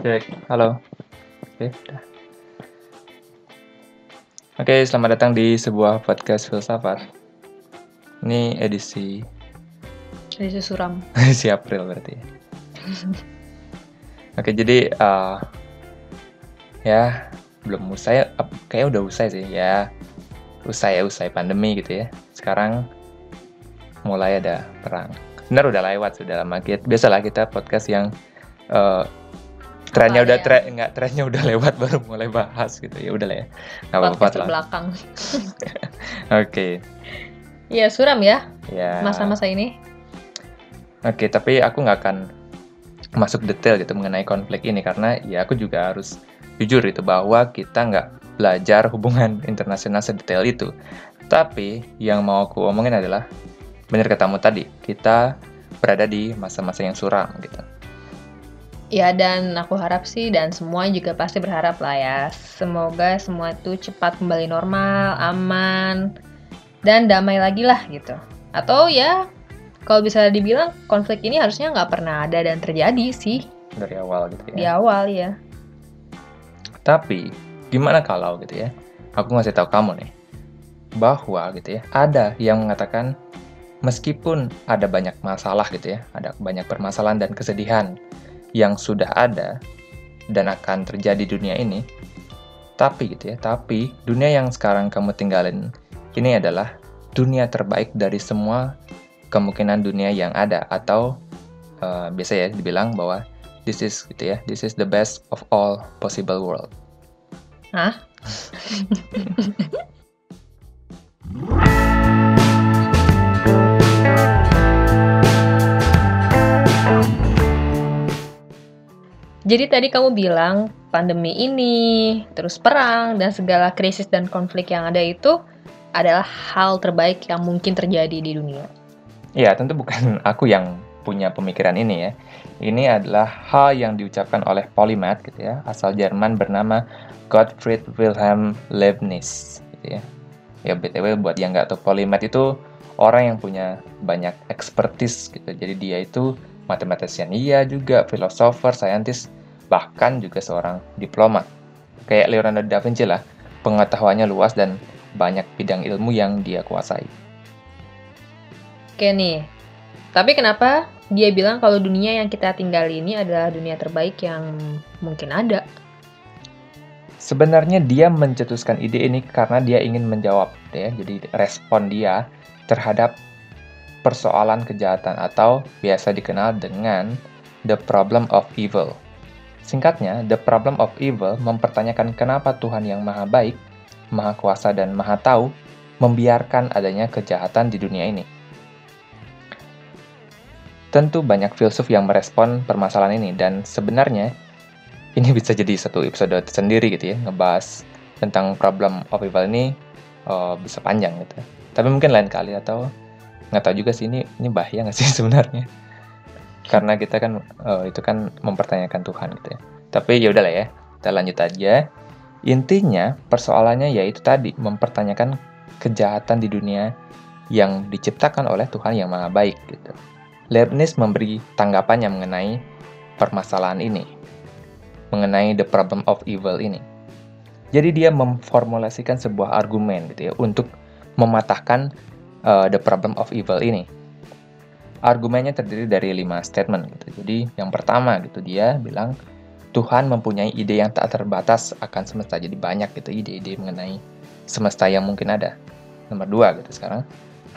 Cek, halo. Oke, udah. Oke, selamat datang di sebuah podcast filsafat. Ini edisi Edisi suram. edisi April berarti. ya. Oke, jadi eh, ya belum usai, kayaknya udah usai sih ya. Usai ya, usai pandemi gitu ya. Sekarang mulai ada perang. Benar udah lewat sudah lama. Biasalah kita podcast yang eh, trennya udah ya? tren nggak trennya udah lewat baru mulai bahas gitu. Ya udah lah ya. Nggak apa-apa lah. terbelakang. oke. Iya, suram ya ya masa-masa ini. oke tapi aku nggak akan masuk detail gitu mengenai konflik ini karena ya aku juga harus jujur itu bahwa kita nggak belajar hubungan internasional sedetail itu. Tapi yang mau aku omongin adalah benar katamu tadi kita berada di masa-masa yang suram gitu Ya, dan aku harap sih, dan semua juga pasti berharap lah ya. Semoga semua itu cepat kembali normal, aman, dan damai lagi lah gitu. Atau ya, kalau bisa dibilang konflik ini harusnya nggak pernah ada dan terjadi sih dari awal gitu ya di awal ya. Tapi gimana kalau gitu ya? Aku ngasih tahu kamu nih bahwa gitu ya ada yang mengatakan meskipun ada banyak masalah gitu ya, ada banyak permasalahan dan kesedihan yang sudah ada dan akan terjadi di dunia ini, tapi gitu ya, tapi dunia yang sekarang kamu tinggalin ini adalah dunia terbaik dari semua kemungkinan dunia yang ada atau eh, biasa ya dibilang bahwa this is gitu ya, this is the best of all possible world. Hah? Jadi tadi kamu bilang pandemi ini, terus perang, dan segala krisis dan konflik yang ada itu adalah hal terbaik yang mungkin terjadi di dunia. Ya, tentu bukan aku yang punya pemikiran ini ya. Ini adalah hal yang diucapkan oleh polymath gitu ya, asal Jerman bernama Gottfried Wilhelm Leibniz gitu ya. Ya BTW buat yang nggak tahu polymath itu orang yang punya banyak expertise gitu. Jadi dia itu matematisian iya juga, filosofer, saintis, bahkan juga seorang diplomat. Kayak Leonardo da Vinci lah, pengetahuannya luas dan banyak bidang ilmu yang dia kuasai. Oke nih, tapi kenapa dia bilang kalau dunia yang kita tinggal ini adalah dunia terbaik yang mungkin ada? Sebenarnya dia mencetuskan ide ini karena dia ingin menjawab, ya. Jadi respon dia terhadap persoalan kejahatan atau biasa dikenal dengan the problem of evil. Singkatnya, the problem of evil mempertanyakan kenapa Tuhan yang maha baik, maha kuasa dan maha tahu membiarkan adanya kejahatan di dunia ini. Tentu banyak filsuf yang merespon permasalahan ini dan sebenarnya ini bisa jadi satu episode sendiri gitu ya ngebahas tentang problem of evil ini eh, bisa panjang gitu tapi mungkin lain kali atau nggak tahu juga sih ini ini bahaya nggak sih sebenarnya? Karena kita kan eh, itu kan mempertanyakan Tuhan gitu ya. Tapi ya udahlah ya kita lanjut aja. Intinya persoalannya yaitu tadi mempertanyakan kejahatan di dunia yang diciptakan oleh Tuhan yang maha baik gitu. Leibniz memberi tanggapannya mengenai permasalahan ini mengenai the problem of evil ini. Jadi dia memformulasikan sebuah argumen gitu ya untuk mematahkan uh, the problem of evil ini. Argumennya terdiri dari lima statement gitu. Jadi yang pertama gitu dia bilang Tuhan mempunyai ide yang tak terbatas akan semesta. Jadi banyak gitu ide-ide mengenai semesta yang mungkin ada. Nomor dua gitu sekarang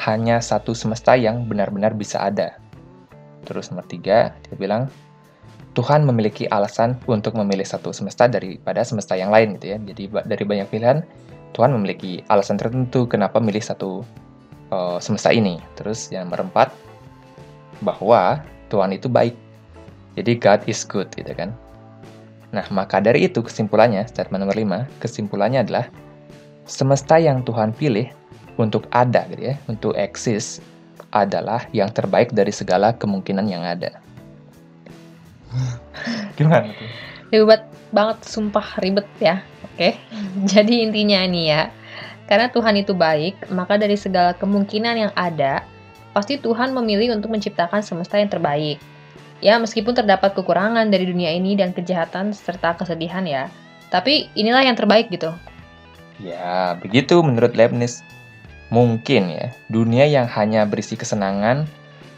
hanya satu semesta yang benar-benar bisa ada. Terus nomor tiga dia bilang Tuhan memiliki alasan untuk memilih satu semesta daripada semesta yang lain gitu ya. Jadi dari banyak pilihan, Tuhan memiliki alasan tertentu kenapa milih satu uh, semesta ini. Terus yang nomor empat, bahwa Tuhan itu baik. Jadi God is good gitu kan. Nah, maka dari itu kesimpulannya, statement nomor lima, kesimpulannya adalah semesta yang Tuhan pilih untuk ada gitu ya, untuk eksis adalah yang terbaik dari segala kemungkinan yang ada. Gimana tuh? Ribet banget, sumpah ribet ya. Oke, jadi intinya ini ya, karena Tuhan itu baik, maka dari segala kemungkinan yang ada, pasti Tuhan memilih untuk menciptakan semesta yang terbaik. Ya, meskipun terdapat kekurangan dari dunia ini dan kejahatan serta kesedihan ya, tapi inilah yang terbaik gitu. Ya, begitu menurut Leibniz. Mungkin ya, dunia yang hanya berisi kesenangan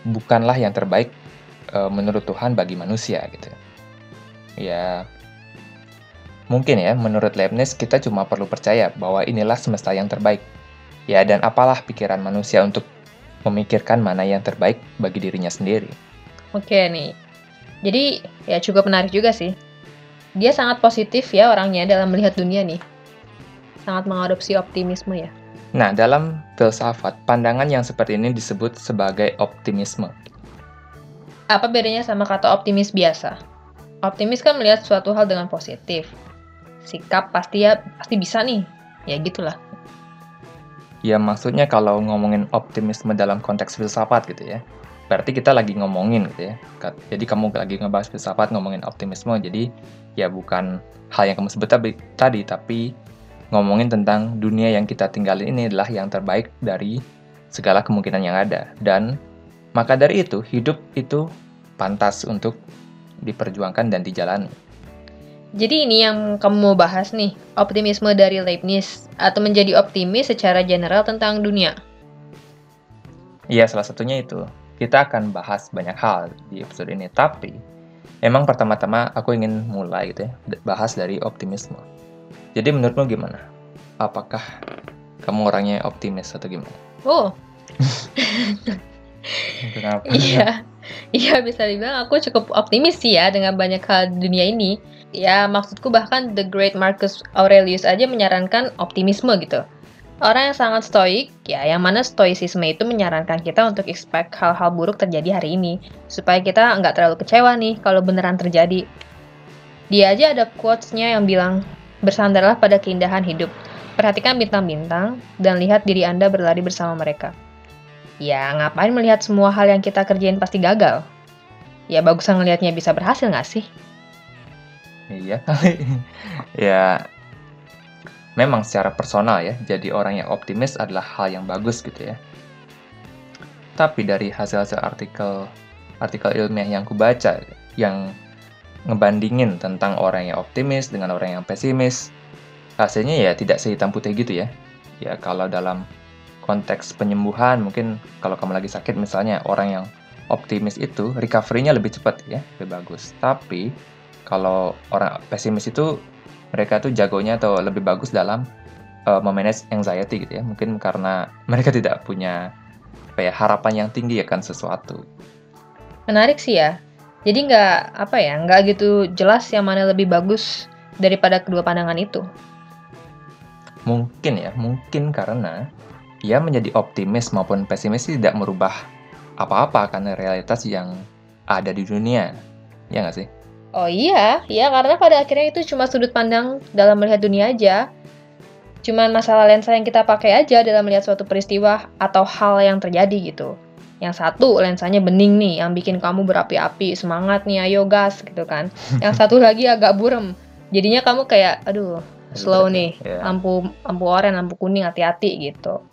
bukanlah yang terbaik e, menurut Tuhan bagi manusia gitu. Ya, mungkin ya menurut Leibniz kita cuma perlu percaya bahwa inilah semesta yang terbaik. Ya, dan apalah pikiran manusia untuk memikirkan mana yang terbaik bagi dirinya sendiri. Oke nih. Jadi ya cukup menarik juga sih. Dia sangat positif ya orangnya dalam melihat dunia nih. Sangat mengadopsi optimisme ya. Nah, dalam filsafat, pandangan yang seperti ini disebut sebagai optimisme. Apa bedanya sama kata optimis biasa? Optimis kan melihat suatu hal dengan positif. Sikap pasti ya pasti bisa nih. Ya gitulah. Ya maksudnya kalau ngomongin optimisme dalam konteks filsafat gitu ya berarti kita lagi ngomongin gitu ya. Jadi kamu lagi ngebahas filsafat ngomongin optimisme, jadi ya bukan hal yang kamu sebut tadi, tapi ngomongin tentang dunia yang kita tinggalin ini adalah yang terbaik dari segala kemungkinan yang ada. Dan maka dari itu, hidup itu pantas untuk diperjuangkan dan dijalani. Jadi ini yang kamu mau bahas nih, optimisme dari Leibniz, atau menjadi optimis secara general tentang dunia. Iya, salah satunya itu kita akan bahas banyak hal di episode ini. Tapi, emang pertama-tama aku ingin mulai gitu ya, bahas dari optimisme. Jadi menurutmu gimana? Apakah kamu orangnya optimis atau gimana? Oh. Kenapa? Iya. Iya bisa dibilang aku cukup optimis sih ya dengan banyak hal di dunia ini. Ya maksudku bahkan The Great Marcus Aurelius aja menyarankan optimisme gitu. Orang yang sangat stoik, ya yang mana stoicisme itu menyarankan kita untuk expect hal-hal buruk terjadi hari ini, supaya kita nggak terlalu kecewa nih kalau beneran terjadi. Dia aja ada quotes-nya yang bilang, bersandarlah pada keindahan hidup, perhatikan bintang-bintang, dan lihat diri Anda berlari bersama mereka. Ya, ngapain melihat semua hal yang kita kerjain pasti gagal? Ya, bagusan ngelihatnya bisa berhasil nggak sih? Iya ya, memang secara personal ya, jadi orang yang optimis adalah hal yang bagus gitu ya. Tapi dari hasil-hasil artikel artikel ilmiah yang kubaca yang ngebandingin tentang orang yang optimis dengan orang yang pesimis, hasilnya ya tidak sehitam putih gitu ya. Ya kalau dalam konteks penyembuhan mungkin kalau kamu lagi sakit misalnya orang yang optimis itu recovery-nya lebih cepat ya, lebih bagus. Tapi kalau orang pesimis itu mereka tuh jagonya atau lebih bagus dalam uh, memanage anxiety gitu ya. Mungkin karena mereka tidak punya apa ya, harapan yang tinggi akan sesuatu. Menarik sih ya. Jadi nggak apa ya, nggak gitu jelas yang mana lebih bagus daripada kedua pandangan itu. Mungkin ya, mungkin karena ia menjadi optimis maupun pesimis tidak merubah apa-apa karena realitas yang ada di dunia. Ya nggak sih? Oh iya, ya karena pada akhirnya itu cuma sudut pandang dalam melihat dunia aja. Cuman masalah lensa yang kita pakai aja dalam melihat suatu peristiwa atau hal yang terjadi gitu. Yang satu lensanya bening nih, yang bikin kamu berapi-api, semangat nih, ayo gas gitu kan. Yang satu lagi agak burem, jadinya kamu kayak, aduh, slow nih, yeah. lampu lampu oranye, lampu kuning, hati-hati gitu.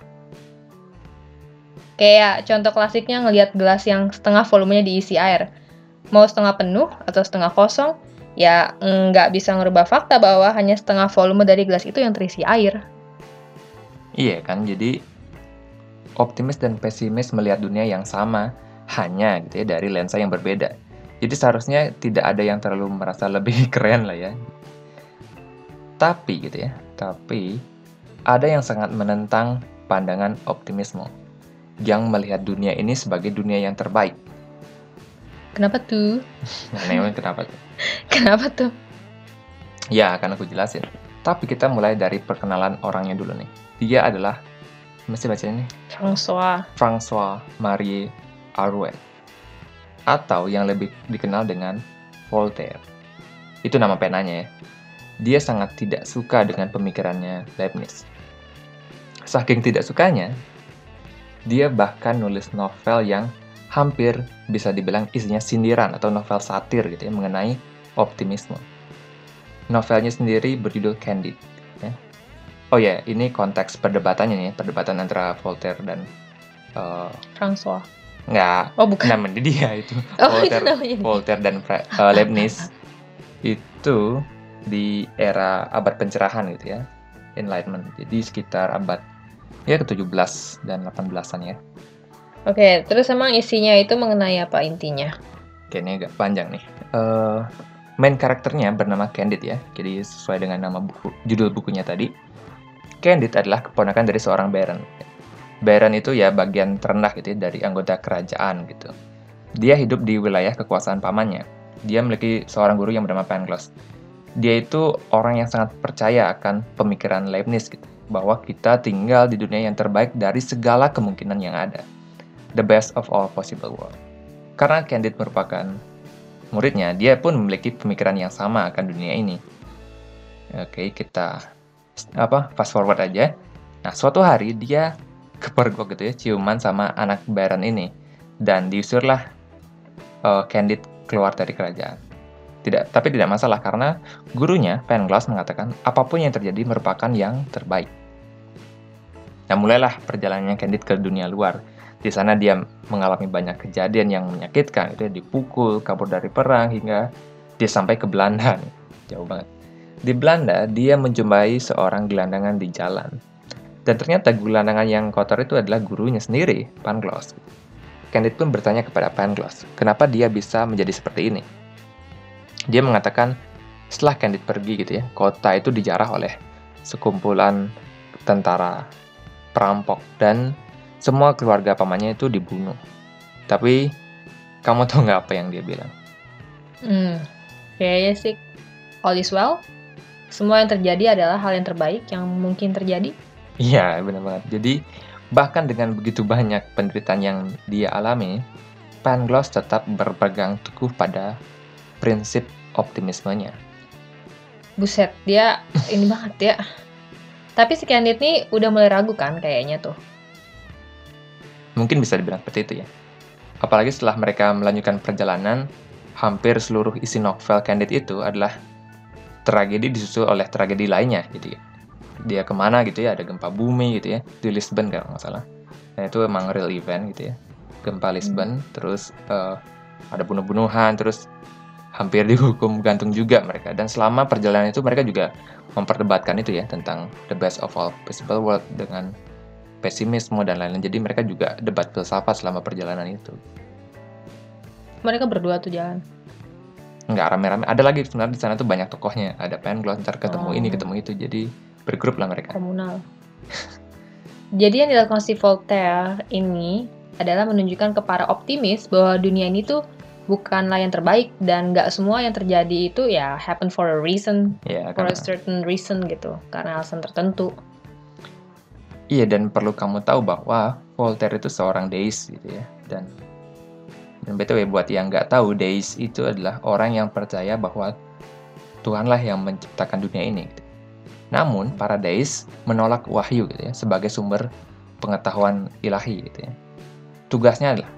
Kayak contoh klasiknya ngelihat gelas yang setengah volumenya diisi air mau setengah penuh atau setengah kosong, ya nggak bisa ngerubah fakta bahwa hanya setengah volume dari gelas itu yang terisi air. Iya kan, jadi optimis dan pesimis melihat dunia yang sama, hanya gitu ya dari lensa yang berbeda. Jadi seharusnya tidak ada yang terlalu merasa lebih keren lah ya. Tapi gitu ya, tapi ada yang sangat menentang pandangan optimisme yang melihat dunia ini sebagai dunia yang terbaik Kenapa tuh? Nah, kenapa tuh? kenapa tuh? Ya, akan aku jelasin. Tapi kita mulai dari perkenalan orangnya dulu nih. Dia adalah, mesti baca ini? François. François Marie Arouet. Atau yang lebih dikenal dengan Voltaire. Itu nama penanya ya. Dia sangat tidak suka dengan pemikirannya Leibniz. Saking tidak sukanya, dia bahkan nulis novel yang hampir bisa dibilang isinya sindiran atau novel satir gitu ya mengenai optimisme. Novelnya sendiri berjudul Candid. Ya. Oh ya, yeah, ini konteks perdebatannya nih, perdebatan antara Voltaire dan uh, François. Nggak, Oh, bukan. namanya dia itu. Oh, itu Voltaire, namanya dia. Voltaire dan Fra- eh, Leibniz itu di era abad pencerahan gitu ya, Enlightenment. Jadi sekitar abad ya ke-17 dan 18-an ya. Oke, terus emang isinya itu mengenai apa intinya? Ini agak panjang nih. Eh, main karakternya bernama Candide ya. Jadi sesuai dengan nama buku, judul bukunya tadi. Candide adalah keponakan dari seorang baron. Baron itu ya bagian terendah gitu ya, dari anggota kerajaan gitu. Dia hidup di wilayah kekuasaan pamannya. Dia memiliki seorang guru yang bernama Pangloss. Dia itu orang yang sangat percaya akan pemikiran Leibniz gitu, bahwa kita tinggal di dunia yang terbaik dari segala kemungkinan yang ada. The best of all possible world. Karena Candide merupakan muridnya, dia pun memiliki pemikiran yang sama akan dunia ini. Oke, kita apa fast forward aja. Nah, suatu hari dia kepergok gitu ya, ciuman sama anak Baron ini dan diusurlah eh, Candide keluar dari kerajaan. Tidak, tapi tidak masalah karena gurunya Pangloss mengatakan apa pun yang terjadi merupakan yang terbaik. Nah, mulailah perjalanannya Candide ke dunia luar. Di sana dia mengalami banyak kejadian yang menyakitkan, itu dipukul, kabur dari perang hingga dia sampai ke Belanda. Jauh banget. Di Belanda, dia menjumpai seorang gelandangan di jalan. Dan ternyata gelandangan yang kotor itu adalah gurunya sendiri, Pangloss. Candide pun bertanya kepada Pangloss, kenapa dia bisa menjadi seperti ini. Dia mengatakan, setelah Candide pergi gitu ya, kota itu dijarah oleh sekumpulan tentara perampok dan semua keluarga pamannya itu dibunuh. Tapi kamu tahu nggak apa yang dia bilang? Hmm, kayaknya sih all is well. Semua yang terjadi adalah hal yang terbaik yang mungkin terjadi. Iya, benar banget. Jadi, bahkan dengan begitu banyak penderitaan yang dia alami, Pangloss tetap berpegang teguh pada prinsip optimismenya. Buset, dia ini banget ya. Tapi si Candide nih udah mulai ragu kan kayaknya tuh. Mungkin bisa dibilang seperti itu ya. Apalagi setelah mereka melanjutkan perjalanan, hampir seluruh isi novel Candide itu adalah tragedi disusul oleh tragedi lainnya gitu ya. Dia ke mana gitu ya, ada gempa bumi gitu ya, di Lisbon kalau nggak salah. Nah itu emang real event gitu ya. Gempa Lisbon, terus eh, ada bunuh-bunuhan, terus hampir dihukum gantung juga mereka. Dan selama perjalanan itu mereka juga memperdebatkan itu ya, tentang the best of all possible world dengan pesimisme dan lain-lain. Jadi mereka juga debat filsafat selama perjalanan itu. Mereka berdua tuh jalan. Nggak rame-rame. Ada lagi sebenarnya di sana tuh banyak tokohnya. Ada Pangloss, ntar ketemu Oh. ini, ketemu itu. Jadi bergrup lah mereka. komunal. Jadi yang dilakukan si Voltaire ini adalah menunjukkan ke para optimis bahwa dunia ini tuh bukanlah yang terbaik dan nggak semua yang terjadi itu ya happen for a reason, Ya, for a karena, certain reason gitu, karena alasan tertentu. Iya dan perlu kamu tahu bahwa Voltaire itu seorang deis gitu ya. Dan dan btw buat yang nggak tahu, deis itu adalah orang yang percaya bahwa Tuhanlah yang menciptakan dunia ini. Gitu. Namun para deis menolak wahyu gitu ya sebagai sumber pengetahuan ilahi gitu ya. Tugasnya adalah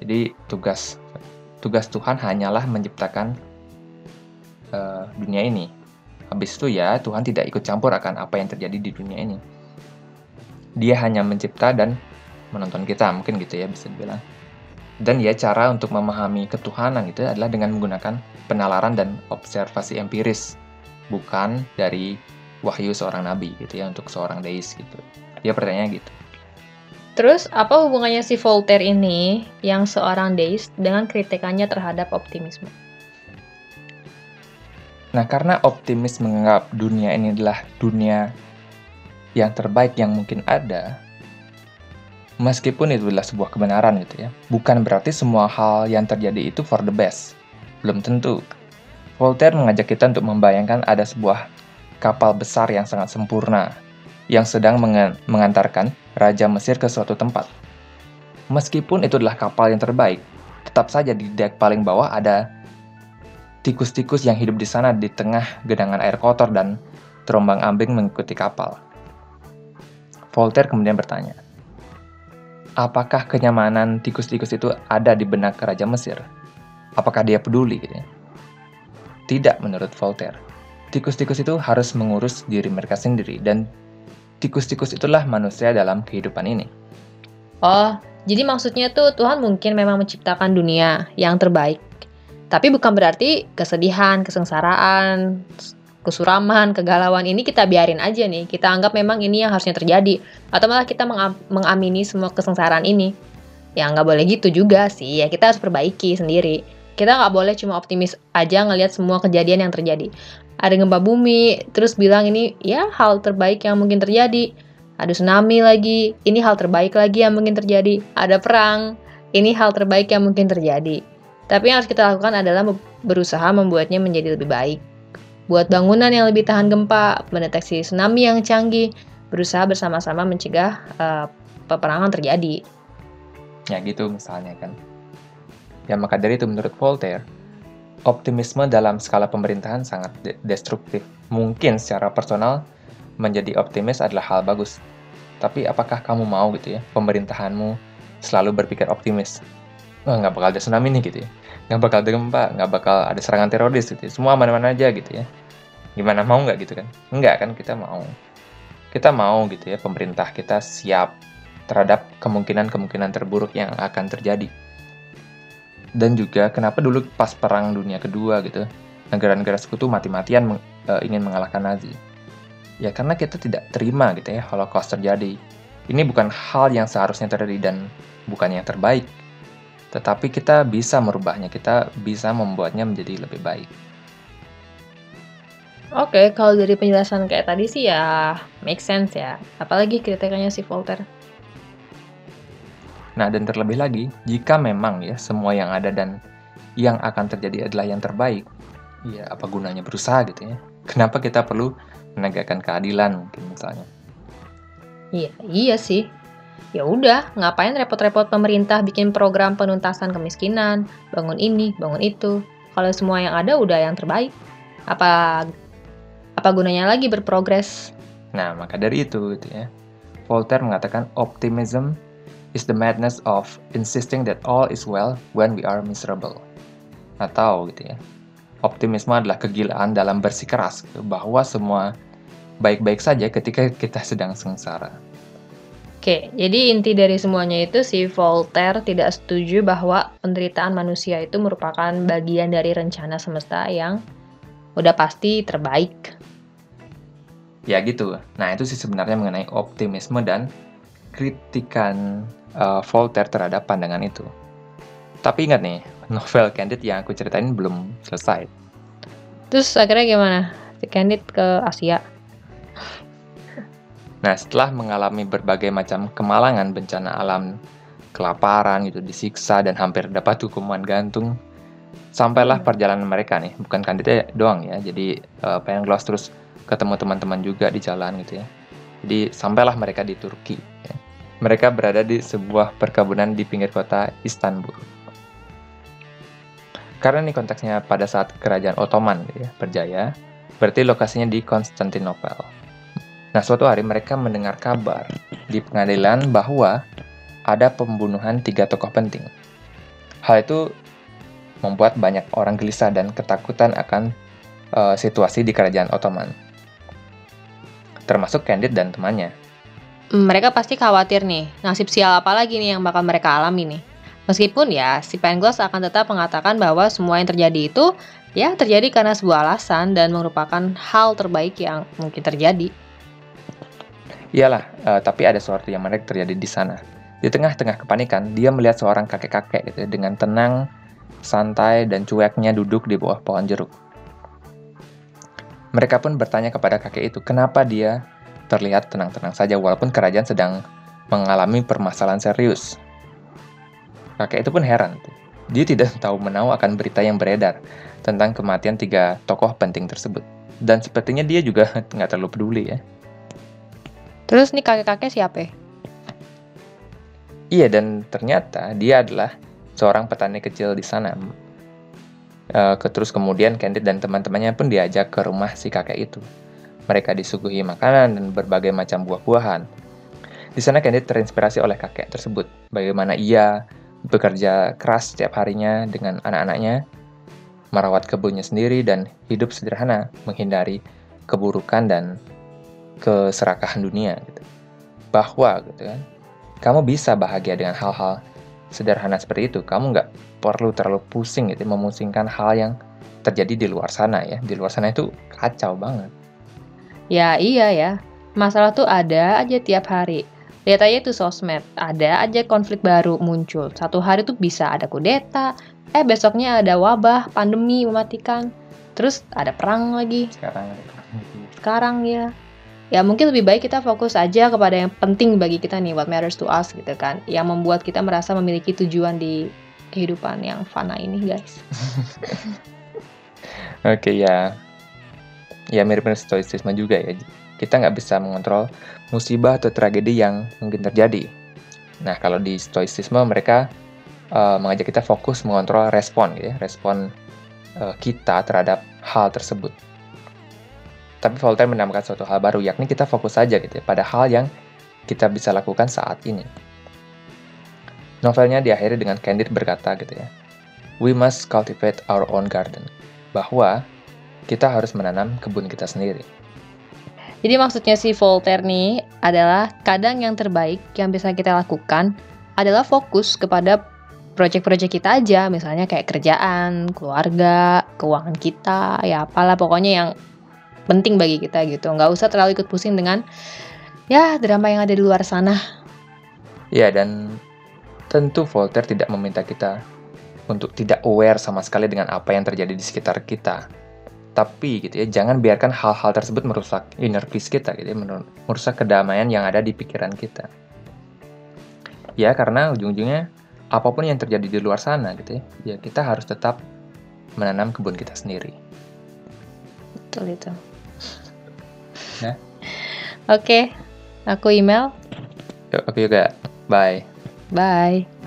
jadi tugas tugas Tuhan hanyalah menciptakan eh, dunia ini. Habis itu ya Tuhan tidak ikut campur akan apa yang terjadi di dunia ini. Dia hanya mencipta dan menonton kita, mungkin gitu ya bisa dibilang. Dan ya cara untuk memahami ketuhanan itu adalah dengan menggunakan penalaran dan observasi empiris, bukan dari wahyu seorang nabi gitu ya untuk seorang deis gitu. Dia pertanyaannya gitu. Terus apa hubungannya si Voltaire ini yang seorang deis dengan kritikannya terhadap optimisme? Nah, karena optimis menganggap dunia ini adalah dunia yang terbaik yang mungkin ada, meskipun itu adalah sebuah kebenaran gitu ya, bukan berarti semua hal yang terjadi itu for the best. Belum tentu. Voltaire mengajak kita untuk membayangkan ada sebuah kapal besar yang sangat sempurna, yang sedang menga- mengantarkan Raja Mesir ke suatu tempat. Meskipun itu adalah kapal yang terbaik, tetap saja di dek paling bawah ada tikus-tikus yang hidup di sana di tengah genangan air kotor dan terombang-ambing mengikuti kapal. Voltaire kemudian bertanya, apakah kenyamanan tikus-tikus itu ada di benak Raja Mesir? Apakah dia peduli? Gitu ya? Tidak menurut Voltaire. Tikus-tikus itu harus mengurus diri mereka sendiri dan tikus-tikus itulah manusia dalam kehidupan ini. Oh, Jadi maksudnya tuh Tuhan mungkin memang menciptakan dunia yang terbaik. Tapi bukan berarti kesedihan, kesengsaraan, kesuraman, kegalauan ini kita biarin aja nih. Kita anggap memang ini yang harusnya terjadi. Atau malah kita mengamini semua kesengsaraan ini. Ya nggak boleh gitu juga sih. Ya kita harus perbaiki sendiri. Kita nggak boleh cuma optimis aja ngelihat semua kejadian yang terjadi. Ada gempa bumi, terus bilang ini ya hal terbaik yang mungkin terjadi ada tsunami lagi, ini hal terbaik lagi yang mungkin terjadi, ada perang, ini hal terbaik yang mungkin terjadi. Tapi yang harus kita lakukan adalah berusaha membuatnya menjadi lebih baik. Buat bangunan yang lebih tahan gempa, mendeteksi tsunami yang canggih, berusaha bersama-sama mencegah uh, peperangan terjadi. Ya gitu misalnya kan. Ya maka dari itu menurut Voltaire, optimisme dalam skala pemerintahan sangat de destruktif. Mungkin secara personal menjadi optimis adalah hal bagus, tapi apakah kamu mau gitu ya, pemerintahanmu selalu berpikir optimis? Wah, nggak bakal ada tsunami nih gitu ya. Nggak bakal ada gempa, nggak bakal ada serangan teroris gitu ya. Semua aman-aman aja gitu ya. Gimana mau nggak gitu kan? Nggak kan, kita mau. Kita mau gitu ya, pemerintah kita siap terhadap kemungkinan-kemungkinan terburuk yang akan terjadi. Dan juga kenapa dulu pas perang dunia kedua gitu, negara-negara sekutu mati-matian meng, e, ingin mengalahkan Nazi Ya karena kita tidak terima gitu ya Holocaust terjadi. Ini bukan hal yang seharusnya terjadi dan bukan yang terbaik. Tetapi kita bisa merubahnya, kita bisa membuatnya menjadi lebih baik. Oke, kalau dari penjelasan kayak tadi sih ya make sense ya. Apalagi kriteриanya si Voltaire. Nah, dan terlebih lagi, jika memang ya semua yang ada dan yang akan terjadi adalah yang terbaik, ya apa gunanya berusaha gitu ya? Kenapa kita perlu menegakkan keadilan mungkin misalnya. Iya, iya sih. Ya udah, ngapain repot-repot pemerintah bikin program penuntasan kemiskinan, bangun ini, bangun itu. Kalau semua yang ada udah yang terbaik. Apa apa gunanya lagi berprogres? Nah, maka dari itu gitu ya. Voltaire mengatakan optimism is the madness of insisting that all is well when we are miserable. Atau gitu ya, optimisme adalah kegilaan dalam bersikeras bahwa semua baik-baik saja ketika kita sedang sengsara. Oke, jadi inti dari semuanya itu si Voltaire tidak setuju bahwa penderitaan manusia itu merupakan bagian dari rencana semesta yang udah pasti terbaik. Ya gitu. Nah itu sih sebenarnya mengenai optimisme dan kritikan uh, Voltaire terhadap pandangan itu. Tapi ingat nih, novel Candid yang aku ceritain belum selesai. Terus akhirnya gimana? Candid ke Asia. Nah, setelah mengalami berbagai macam kemalangan bencana alam, kelaparan gitu, disiksa dan hampir dapat hukuman gantung, sampailah perjalanan mereka nih, bukan Candidnya doang ya. Jadi uh, pengen Gloss terus ketemu teman-teman juga di jalan gitu ya. Jadi sampailah mereka di Turki. Ya. Mereka berada di sebuah perkebunan di pinggir kota Istanbul. Karena ini konteksnya pada saat kerajaan Ottoman gitu ya, berjaya, berarti lokasinya di Konstantinopel. Nah, suatu hari mereka mendengar kabar di pengadilan bahwa ada pembunuhan tiga tokoh penting. Hal itu membuat banyak orang gelisah dan ketakutan akan uh, situasi di kerajaan Ottoman. Termasuk Candid dan temannya. Mereka pasti khawatir nih, nasib sial apa lagi nih yang bakal mereka alami nih. Meskipun ya, si Pangloss akan tetap mengatakan bahwa semua yang terjadi itu ya terjadi karena sebuah alasan dan merupakan hal terbaik yang mungkin terjadi. Iyalah, uh, tapi ada sesuatu yang menarik terjadi di sana. Di tengah-tengah kepanikan, dia melihat seorang kakek-kakek gitu, dengan tenang, santai, dan cueknya duduk di bawah pohon jeruk. Mereka pun bertanya kepada kakek itu, kenapa dia terlihat tenang-tenang saja walaupun kerajaan sedang mengalami permasalahan serius. Kakek itu pun heran. Dia tidak tahu menahu akan berita yang beredar tentang kematian tiga tokoh penting tersebut. Dan sepertinya dia juga nggak terlalu peduli ya. Terus nih kakek-kakek siapa? Iya, dan ternyata dia adalah seorang petani kecil di sana. Uh, terus kemudian Candid dan teman-temannya pun diajak ke rumah si kakek itu. Mereka disuguhi makanan dan berbagai macam buah-buahan. Di sana Candid terinspirasi oleh kakek tersebut, bagaimana ia bekerja keras setiap harinya dengan anak-anaknya, merawat kebunnya sendiri dan hidup sederhana, menghindari keburukan dan keserakahan dunia gitu. Bahwa gitu kan, kamu bisa bahagia dengan hal-hal sederhana seperti itu. Kamu nggak perlu terlalu pusing gitu, memusingkan hal yang terjadi di luar sana ya. Di luar sana itu kacau banget. Ya iya ya, masalah tuh ada aja tiap hari. Lihat aja tuh sosmed, ada aja konflik baru muncul. Satu hari tuh bisa ada kudeta, eh besoknya ada wabah, pandemi mematikan. Terus ada perang lagi. Sekarang Sekarang ya. Ya mungkin lebih baik kita fokus aja kepada yang penting bagi kita nih, what matters to us gitu kan. Yang membuat kita merasa memiliki tujuan di kehidupan yang fana ini guys. Oke ya, ya mirip-mirip stoicisme juga ya. Kita nggak bisa mengontrol musibah atau tragedi yang mungkin terjadi. Nah kalau di stoicisme mereka uh, mengajak kita fokus mengontrol respon, gitu ya, respon uh, kita terhadap hal tersebut. Tapi Voltaire menambahkan suatu hal baru, yakni kita fokus saja gitu ya, pada hal yang kita bisa lakukan saat ini. Novelnya diakhiri dengan Candide berkata gitu ya, We must cultivate our own garden. Bahwa kita harus menanam kebun kita sendiri. Jadi maksudnya si Voltaire nih adalah kadang yang terbaik yang bisa kita lakukan adalah fokus kepada proyek-proyek kita aja, misalnya kayak kerjaan, keluarga, keuangan kita, ya apalah pokoknya yang penting bagi kita gitu. Nggak usah terlalu ikut pusing dengan ya drama yang ada di luar sana. Ya, dan tentu Voltaire tidak meminta kita untuk tidak aware sama sekali dengan apa yang terjadi di sekitar kita. Tapi gitu ya, jangan biarkan hal-hal tersebut merusak inner peace kita gitu ya, merusak kedamaian yang ada di pikiran kita. Ya, karena ujung-ujungnya apa pun yang terjadi di luar sana gitu ya, ya kita harus tetap menanam kebun kita sendiri. Betul itu. Ya. Oke, aku email. Yuk, aku juga. Bye. Bye.